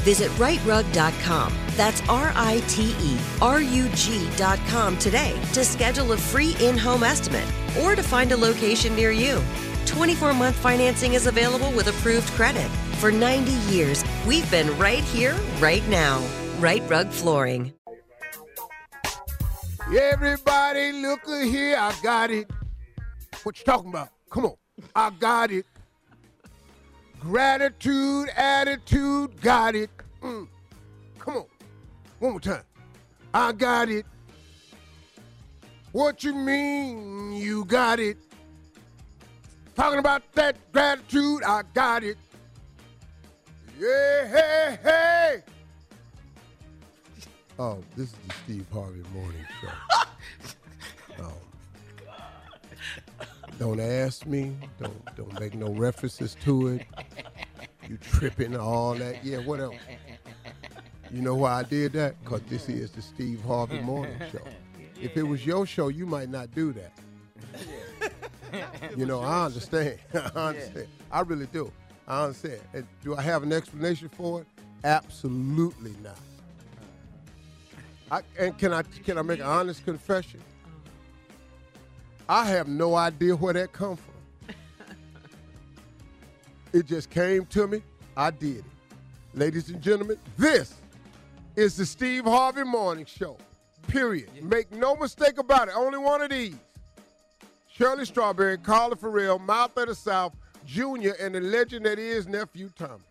Visit riterug.com. That's R I T E R U G.com today to schedule a free in home estimate or to find a location near you. 24 month financing is available with approved credit. For 90 years, we've been right here, right now. Rite Rug Flooring. Everybody look here, I got it. What you talking about? Come on. I got it. Gratitude, attitude, got it. Mm. Come on. One more time. I got it. What you mean you got it? Talking about that gratitude, I got it. Yeah, hey, hey. Oh, this is the Steve Harvey Morning Show. um, don't ask me. Don't don't make no references to it. You tripping all that? Yeah, what else? You know why I did that? Because this is the Steve Harvey Morning Show. If it was your show, you might not do that. You know, I understand. I understand. I really do. I understand. And do I have an explanation for it? Absolutely not. I, and can I can I make an honest confession? I have no idea where that come from. It just came to me. I did it. Ladies and gentlemen, this is the Steve Harvey Morning Show. Period. Make no mistake about it. Only one of these. Shirley Strawberry, Carla Ferrell, Mouth of the South, Junior, and the legend that is nephew Tommy.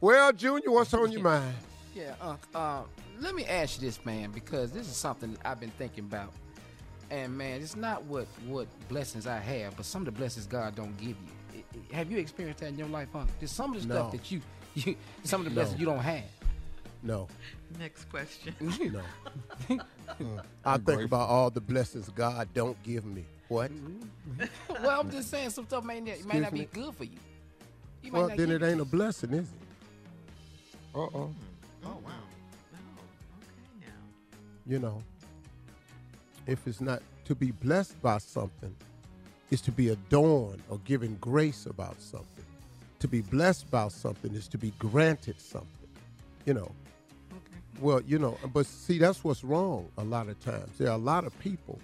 Well, Junior, what's on your mind? Yeah, uh, uh, let me ask you this, man, because this is something I've been thinking about. And man, it's not what what blessings I have, but some of the blessings God don't give you. It- it- have you experienced that in your life, huh? There's some of the stuff that you, you some of the blessings No. you don't have. No, Next question. no. Hmm. I think about all the blessings God don't give me. What? Mm-hmm. well, I'm just saying some stuff may not, may not be me? good for you. You Well, then it ain't a blessing, is it? Uh-oh. Hmm. Oh, wow. Oh, okay now. You know, if it's not to be blessed by something, it's to be adorned or given grace about something. To be blessed by something is to be granted something. You know. Well, you know, but see, that's what's wrong a lot of times. There are a lot of people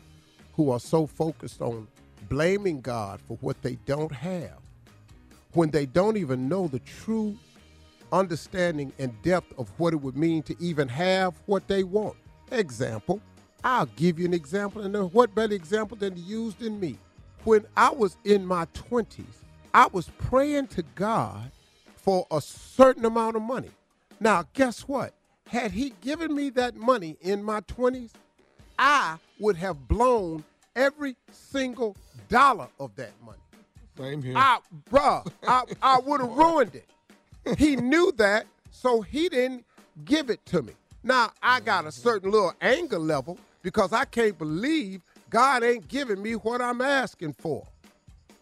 who are so focused on blaming God for what they don't have when they don't even know the true understanding and depth of what it would mean to even have what they want. Example, I'll give you an example, and what better example than used in me? When I was in my 20s, I was praying to God for a certain amount of money. Now, guess what? Had He given me that money in my 20s, I would have blown every single dollar of that money. Same here. I, bruh, I, I would have ruined it. He knew that, so he didn't give it to me. Now, I got a certain little anger level because I can't believe God ain't giving me what I'm asking for.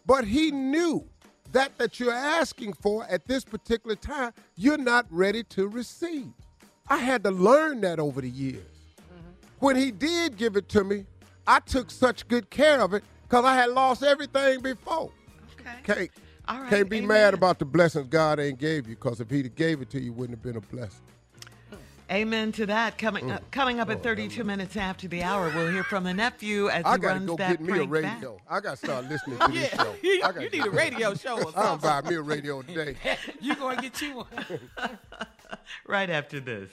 But he knew that that you're asking for at this particular time, you're not ready to receive. I had to learn that over the years. Mm-hmm. When he did give it to me, I took such good care of it because I had lost everything before. Okay. Can't, right, can't be amen. mad about the blessings God ain't gave you because if he'd gave it to you, it wouldn't have been a blessing. Amen to that. Coming up, mm. coming up at 32 minutes after the hour, we'll hear from the nephew as I he gotta runs go that get me a radio. back. I gotta start listening to this show. you, I you need a radio show or I'm gonna buy me a radio today. You gonna get you one? right after this.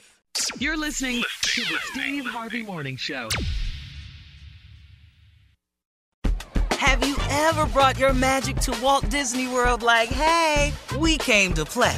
You're listening to the Steve Harvey Morning Show. Have you ever brought your magic to Walt Disney World like, hey, we came to play?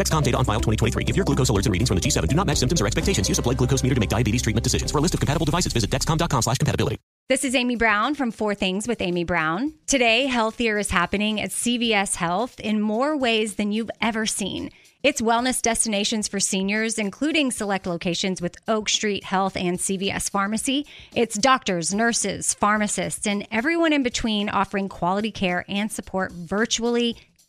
Dexcom data on file 2023. If your glucose alerts and readings from the G7 do not match symptoms or expectations, use a blood glucose meter to make diabetes treatment decisions. For a list of compatible devices, visit dexcom.com slash compatibility. This is Amy Brown from Four Things with Amy Brown. Today, healthier is happening at CVS Health in more ways than you've ever seen. It's wellness destinations for seniors, including select locations with Oak Street Health and CVS Pharmacy. It's doctors, nurses, pharmacists, and everyone in between offering quality care and support virtually